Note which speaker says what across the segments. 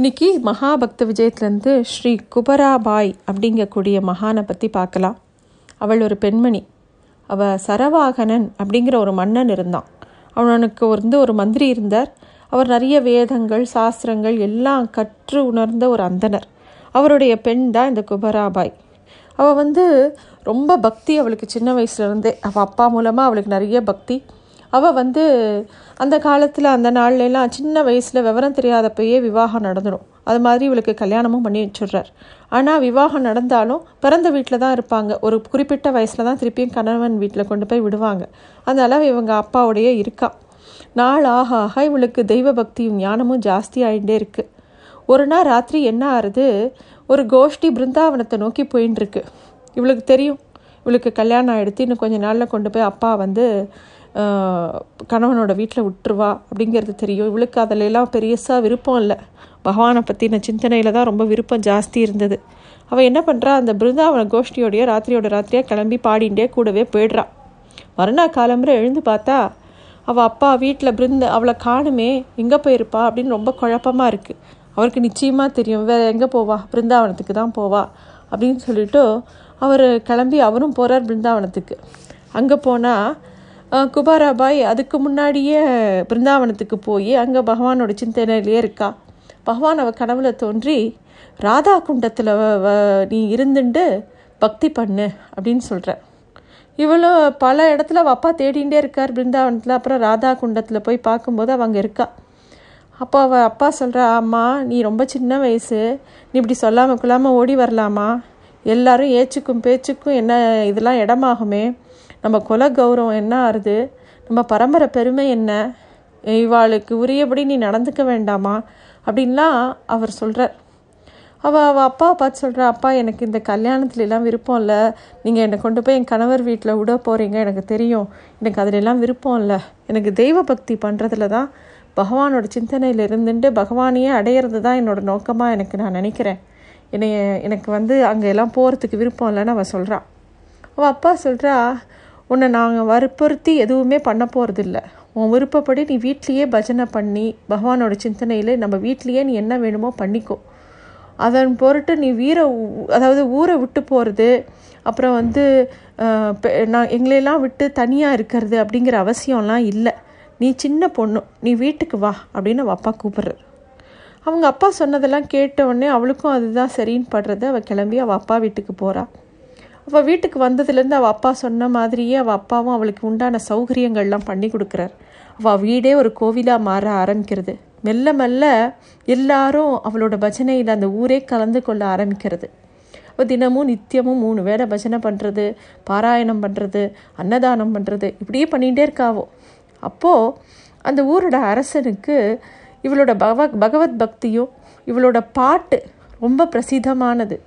Speaker 1: இன்னைக்கு மகாபக்த விஜயத்துலேருந்து ஸ்ரீ குபராபாய் அப்படிங்கக்கூடிய மகானை பற்றி பார்க்கலாம். அவள் ஒரு பெண்மணி. அவள் சரவாகனன் அப்படிங்கிற ஒரு மன்னன் இருந்தான். அவனுக்கு வந்து ஒரு மந்திரி இருந்தார். அவர் நிறைய வேதங்கள் சாஸ்திரங்கள் எல்லாம் கற்று உணர்ந்த ஒரு அந்தனர். அவருடைய பெண் தான் இந்த குபராபாய். அவள் வந்து ரொம்ப பக்தி அவளுக்கு சின்ன வயசுலேருந்தே அவள் அப்பா மூலமாக அவளுக்கு நிறைய பக்தி. அவள் வந்து அந்த காலத்தில் அந்த நாள்லலாம் சின்ன வயசில் விவரம் தெரியாதப்பயே விவாகம் நடந்துடும் அது மாதிரி இவளுக்கு கல்யாணமும் பண்ணி வச்சுடுறார். ஆனால் விவாகம் நடந்தாலும் பிறந்த வீட்டில் தான் இருப்பாங்க. ஒரு குறிப்பிட்ட வயசில் தான் திருப்பியும் கணவன் வீட்டில் கொண்டு போய் விடுவாங்க. அதனால் இவங்க அப்பாவோடையே இருக்கா. நாள் ஆக ஆக இவளுக்கு தெய்வ பக்தியும் ஞானமும் ஜாஸ்தி ஆகிட்டே இருக்குது ஒரு நாள் ராத்திரி என்ன ஆறுது? ஒரு கோஷ்டி பிருந்தாவனத்தை நோக்கி போயின்னு இருக்கு இவளுக்கு தெரியும். இவளுக்கு கல்யாணம் ஆகிடுத்து இன்னும் கொஞ்ச நாளில் கொண்டு போய் அப்பா வந்து கணவனோட வீட்டில் விட்டுருவா அப்படிங்கிறது தெரியும். இவளுக்கு அதிலெல்லாம் பெருசாக விருப்பம் இல்லை. பகவானை பற்றின சிந்தனையில் தான் ரொம்ப விருப்பம் ஜாஸ்தி இருந்தது. அவள் என்ன பண்ணுறா அந்த பிருந்தாவன கோஷ்டியோடைய ராத்திரியோட ராத்திரியாக கிளம்பி பாடிண்டே கூடவே போயிடுறா. மறுநாள் காலம்புரை எழுந்து பார்த்தா அவள் அப்பா வீட்டில் பிருந்த அவளை காணுமே எங்கே போயிருப்பா அப்படின்னு ரொம்ப குழப்பமாக இருக்குது அவருக்கு நிச்சயமாக தெரியும் வேறு எங்கே போவா? பிருந்தாவனத்துக்கு தான் போவா? அப்படின்னு சொல்லிட்டு அவர் கிளம்பி அவரும் போகிறார் பிருந்தாவனத்துக்கு. அங்கே போனால் குபாராபாய் அதுக்கு முன்னாடியே பிருந்தாவனத்துக்கு போய் அங்கே பகவானோட சிந்தனையிலேயே இருக்கா? பகவான் அவள் கனவுல தோன்றி ராதா குண்டத்தில் நீ இருந்துட்டு பக்தி பண்ணு அப்படின்னு சொல்கிற இவளும் பல இடத்துல அவள் அப்பா தேடிகிட்டே இருக்கார் பிருந்தாவனத்தில். அப்புறம் ராதா குண்டத்தில் போய் பார்க்கும்போது அவங்க இருக்கா. அப்போ அவள் அப்பா சொல்கிறா அம்மா நீ ரொம்ப சின்ன வயசு. நீ இப்படி சொல்லாமல் கொள்ளாமல் ஓடி வரலாமா? எல்லாரும் ஏச்சுக்கும் பேச்சுக்கும் என்ன இதெல்லாம் இடமாகுமே. நம்ம குல கௌரவம் என்ன ஆறுது? நம்ம பரம்பரை பெருமை என்ன? இவாளுக்கு உரியபடி நீ நடந்துக்க வேண்டாமா? அப்படின்லாம் அவர் சொல்கிறார் அவள் அவள் அப்பாவை பார்த்து சொல்கிறா அப்பா எனக்கு இந்த கல்யாணத்துல எல்லாம் விருப்பம் இல்லை. நீங்கள் என்னை கொண்டு போய் என் கணவர் வீட்டில் விட போகிறீங்க எனக்கு தெரியும். எனக்கு அதிலெல்லாம் விருப்பம் இல்லை. எனக்கு தெய்வ பக்தி பண்ணுறதுல தான் பகவானோட சிந்தனையில் இருந்துட்டு பகவானையே அடையிறது தான் என்னோடய நோக்கமாக எனக்கு நான் நினைக்கிறேன். என்னைய எனக்கு வந்து அங்கே எல்லாம் போகிறதுக்கு விருப்பம் இல்லைன்னு அவள் சொல்கிறான் அவள் அப்பா சொல்கிறா உன்னை நாங்கள் வற்புறுத்தி எதுவுமே பண்ண போகிறதில்ல உன் விருப்பப்படி நீ வீட்லேயே பஜனை பண்ணி பகவானோட சிந்தனையில் நம்ம வீட்லேயே நீ என்ன வேணுமோ பண்ணிக்கோ. அதன் பொருட்டு நீ வீர அதாவது ஊரை விட்டு போகிறது அப்புறம் வந்து நான் எங்களையெல்லாம் விட்டு தனியாக இருக்கிறது அப்படிங்கிற அவசியம்லாம் இல்லை. நீ சின்ன பொண்ணு நீ வீட்டுக்கு வா அப்படின்னு அவள் அப்பா கூப்பிட்றாரு. அவங்க அப்பா சொன்னதெல்லாம் கேட்ட உடனே அவளுக்கும் அதுதான் சரின்னு படுறது அவள் கிளம்பி அவள் அப்பா வீட்டுக்கு போகிறாள் அவள் வீட்டுக்கு வந்ததுலேருந்து அவள் அப்பா சொன்ன மாதிரியே அவள் அப்பாவும் அவளுக்கு உண்டான சௌகரியங்கள்லாம் பண்ணி கொடுக்குறார். அவள் வீடே ஒரு கோவிலாக மாற ஆரம்பிக்கிறது. மெல்ல மெல்ல எல்லாரும் அவளோட பஜனையில் அந்த ஊரே கலந்து கொள்ள ஆரம்பிக்கிறது. அப்போ தினமும் நித்தியமும் மூணு வேளை பஜனை பண்ணுறது பாராயணம் பண்ணுறது அன்னதானம் பண்ணுறது இப்படியே பண்ணிகிட்டே இருக்காவோ. அப்போது அந்த ஊரோட அரசனுக்கு இவளோட பகவத் பகவத் பக்தியும் இவளோட பாட்டு ரொம்ப பிரசித்தமானது.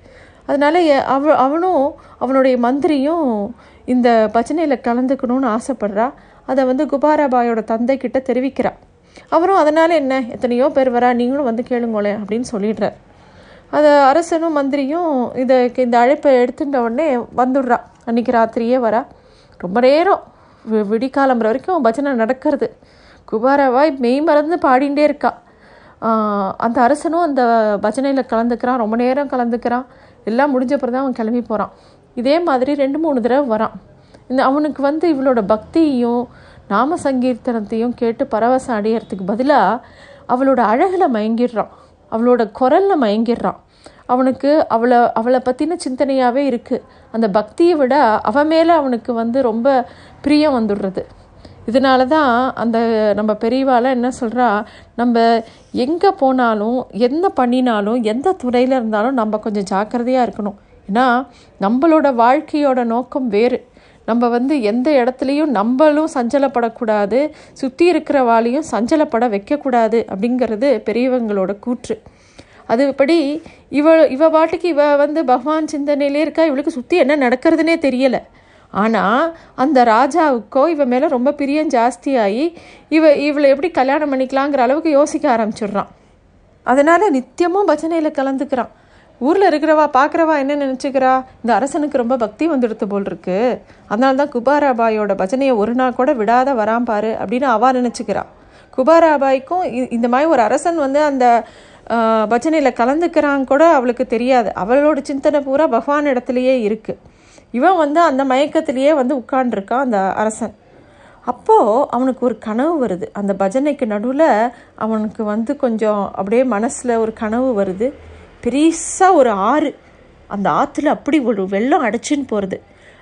Speaker 1: அதனால எ- அவ அவனும் அவனுடைய மந்திரியும் இந்த பஜனையில் கலந்துக்கணும்னு ஆசைப்படுறா. அதை வந்து குபாராபாயோட தந்தை கிட்ட தெரிவிக்கிறா. அவரும் அதனால் என்ன எத்தனையோ பேர் வரா நீங்களும் வந்து கேளுங்களேன் அப்படின்னு சொல்லிடுறார். அதை அரசனும் மந்திரியும் இதை இந்த அழைப்பை எடுத்துட்ட உடனே வந்துடுறா. அன்னைக்கு ராத்திரியே வரா. ரொம்ப நேரம் வி- விடிக்காலம்புற வரைக்கும் பஜனை நடக்கிறது. குபாராவாய் மெய் மறந்து பாடிண்டே இருக்கா. அந்த அரசனும் அந்த பஜனையில் கலந்துக்கிறான் ரொம்ப நேரம் கலந்துக்கிறான். எல்லாம் முடிஞ்சப்பறம் தான் அவன் கிளம்பி போகிறான் இதே மாதிரி ரெண்டு மூணு தடவை வரான். இந்த அவனுக்கு வந்து இவளோட பக்தியையும் நாம சங்கீர்த்தனத்தையும் கேட்டு பரவசம் அடையறதுக்கு பதிலாக அவளோட அழகில் மயங்கிடுறான். அவளோட குரலில் மயங்கிடுறான். அவனுக்கு அவளை அவளை பற்றின சிந்தனையாகவே இருக்குது அந்த பக்தியை விட அவன் மேலே அவனுக்கு வந்து ரொம்ப பிரியம் வந்துடுறது. இதனால தான் அந்த நம்ம பெரியவால என்ன சொல்கிறா நம்ம எங்கே போனாலும் என்ன பண்ணினாலும் எந்த துறையில் இருந்தாலும் நம்ம கொஞ்சம் ஜாக்கிரதையாக இருக்கணும். ஏன்னா நம்மளோட வாழ்க்கையோட நோக்கம் வேறு. நம்ம வந்து எந்த இடத்துலையும் நம்மளும் சஞ்சலப்படக்கூடாது சுற்றி இருக்கிற வாளையும் சஞ்சலப்பட வைக்கக்கூடாது அப்படிங்கிறது பெரியவங்களோட கூற்று. அதுபடி இவ இவ பாட்டுக்கு இவ வந்து பகவான் சிந்தனையிலே இருக்கா? இவளுக்கு சுற்றி என்ன நடக்கிறதுனே தெரியலை. ஆனால் அந்த ராஜாவுக்கோ இவன் மேலே ரொம்ப பிரியம் ஜாஸ்தியாகி இவ இவளை எப்படி கல்யாணம் பண்ணிக்கலாங்கிற அளவுக்கு யோசிக்க ஆரம்பிச்சிடுறான். அதனால் நித்தியமும் பஜனையில் கலந்துக்கிறான். ஊரில் இருக்கிறவா பார்க்குறவா என்ன நினச்சிக்கிறா? இந்த அரசனுக்கு ரொம்ப பக்தி வந்துடுத்து போல் இருக்கு அதனால தான் குபாராபாயோட பஜனையை ஒரு நாள் கூட விடாத வரான் பாரு அப்படின்னு அவா நினச்சிக்கிறா. குபாராபாய்க்கும் இ- இந்த மாதிரி ஒரு அரசன் வந்து அந்த பஜனையில் கலந்துக்கிறான் கூட அவளுக்கு தெரியாது. அவளோட சிந்தனை பூரா பகவான் இடத்துலையே இருக்குது இவன் வந்து அந்த மயக்கத்திலேயே வந்து உட்காண்டிருக்கான் அந்த அரசன். அப்போது அவனுக்கு ஒரு கனவு வருது. அந்த பஜனைக்கு நடுவில் அவனுக்கு வந்து கொஞ்சம் அப்படியே மனசில் ஒரு கனவு வருது. பெரிசா ஒரு ஆறு. அந்த ஆற்றுல அப்படி ஒரு வெள்ளம் அடைச்சின்னு போகிறது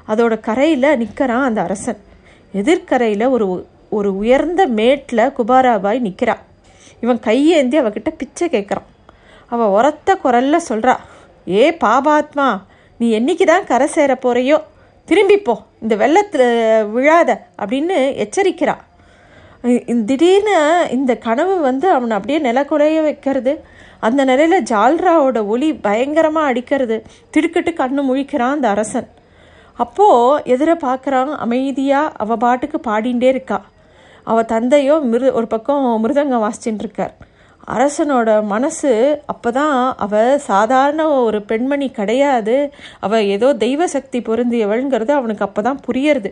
Speaker 1: அதோட கரையில் நிற்கிறான் அந்த அரசன். எதிர்கரையில் ஒரு ஒரு உயர்ந்த மேட்டில் குபாராபாய் நிற்கிறா இவன் கையேந்தி அவகிட்ட பிச்சை கேட்குறான் அவள் உரத்த குரல்ல சொல்கிறா ஏ பாபாத்மா நீ என்னைக்கு தான் கரை சேர போகிறையோ திரும்பிப்போ இந்த வெள்ளத்தில் விழாத அப்படின்னு எச்சரிக்கிறா. திடீர்னு இந்த கனவு வந்து அவனை அப்படியே நிலக்குலைய வைக்கிறது. அந்த நிலையில் ஜால்ராவோட ஒளி பயங்கரமாக அடிக்கிறது. திடுக்கிட்டு கண்ணு முழிக்கிறான் அந்த அரசன். அப்போது எதிர பார்க்குறான் அமைதியாக அவள் பாட்டுக்கு பாடிண்டே இருக்கா. அவள் தந்தையோ மிரு ஒரு பக்கம் மிருதங்கம் வாசிச்சுட்டு இருக்கார். அரசனோட மனசு அப்போ தான் அவள் சாதாரண ஒரு பெண்மணி கிடையாது. அவள் ஏதோ தெய்வ சக்தி பொருந்தியவள்ங்கிறது அவனுக்கு அப்போ தான் புரியறது.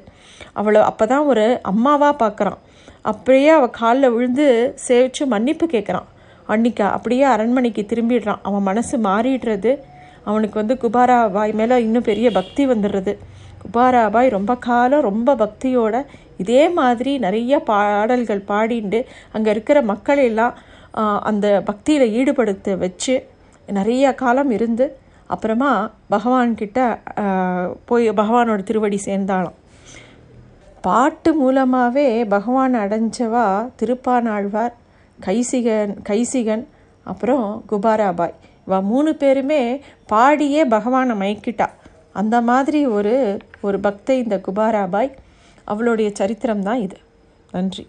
Speaker 1: அவளை அப்போ தான் ஒரு அம்மாவாக பார்க்குறான் அப்படியே அவள் காலில் விழுந்து சேவிச்சு மன்னிப்பு கேட்குறான் அன்னிக்கா அப்படியே அரண்மனைக்கு திரும்பிடுறான். அவன் மனசு மாறிடுறது. அவனுக்கு வந்து குபாராபாய் மேலே இன்னும் பெரிய பக்தி வந்துடுறது. குபாராபாய் ரொம்ப காலம் ரொம்ப பக்தியோட இதே மாதிரி நிறைய பாடல்கள் பாடிண்டு அங்கே இருக்கிற மக்களையெல்லாம் அந்த பக்தியில் ஈடுபடுத்த வச்சு நிறைய காலம் இருந்து அப்புறமா பகவான்கிட்ட போய் பகவானோட திருவடி சேர்ந்தாலும் பாட்டு மூலமாகவே பகவான் அடைஞ்சவா திருப்பானாழ்வார் கைசிகன் கைசிகன் அப்புறம் குபாராபாய். இவ மூணு பேருமே பாடியே பகவானை மயக்கிட்டா. அந்த மாதிரி ஒரு ஒரு பக்தை இந்த குபாராபாய். அவளுடைய சரித்திரம் தான் இது. நன்றி.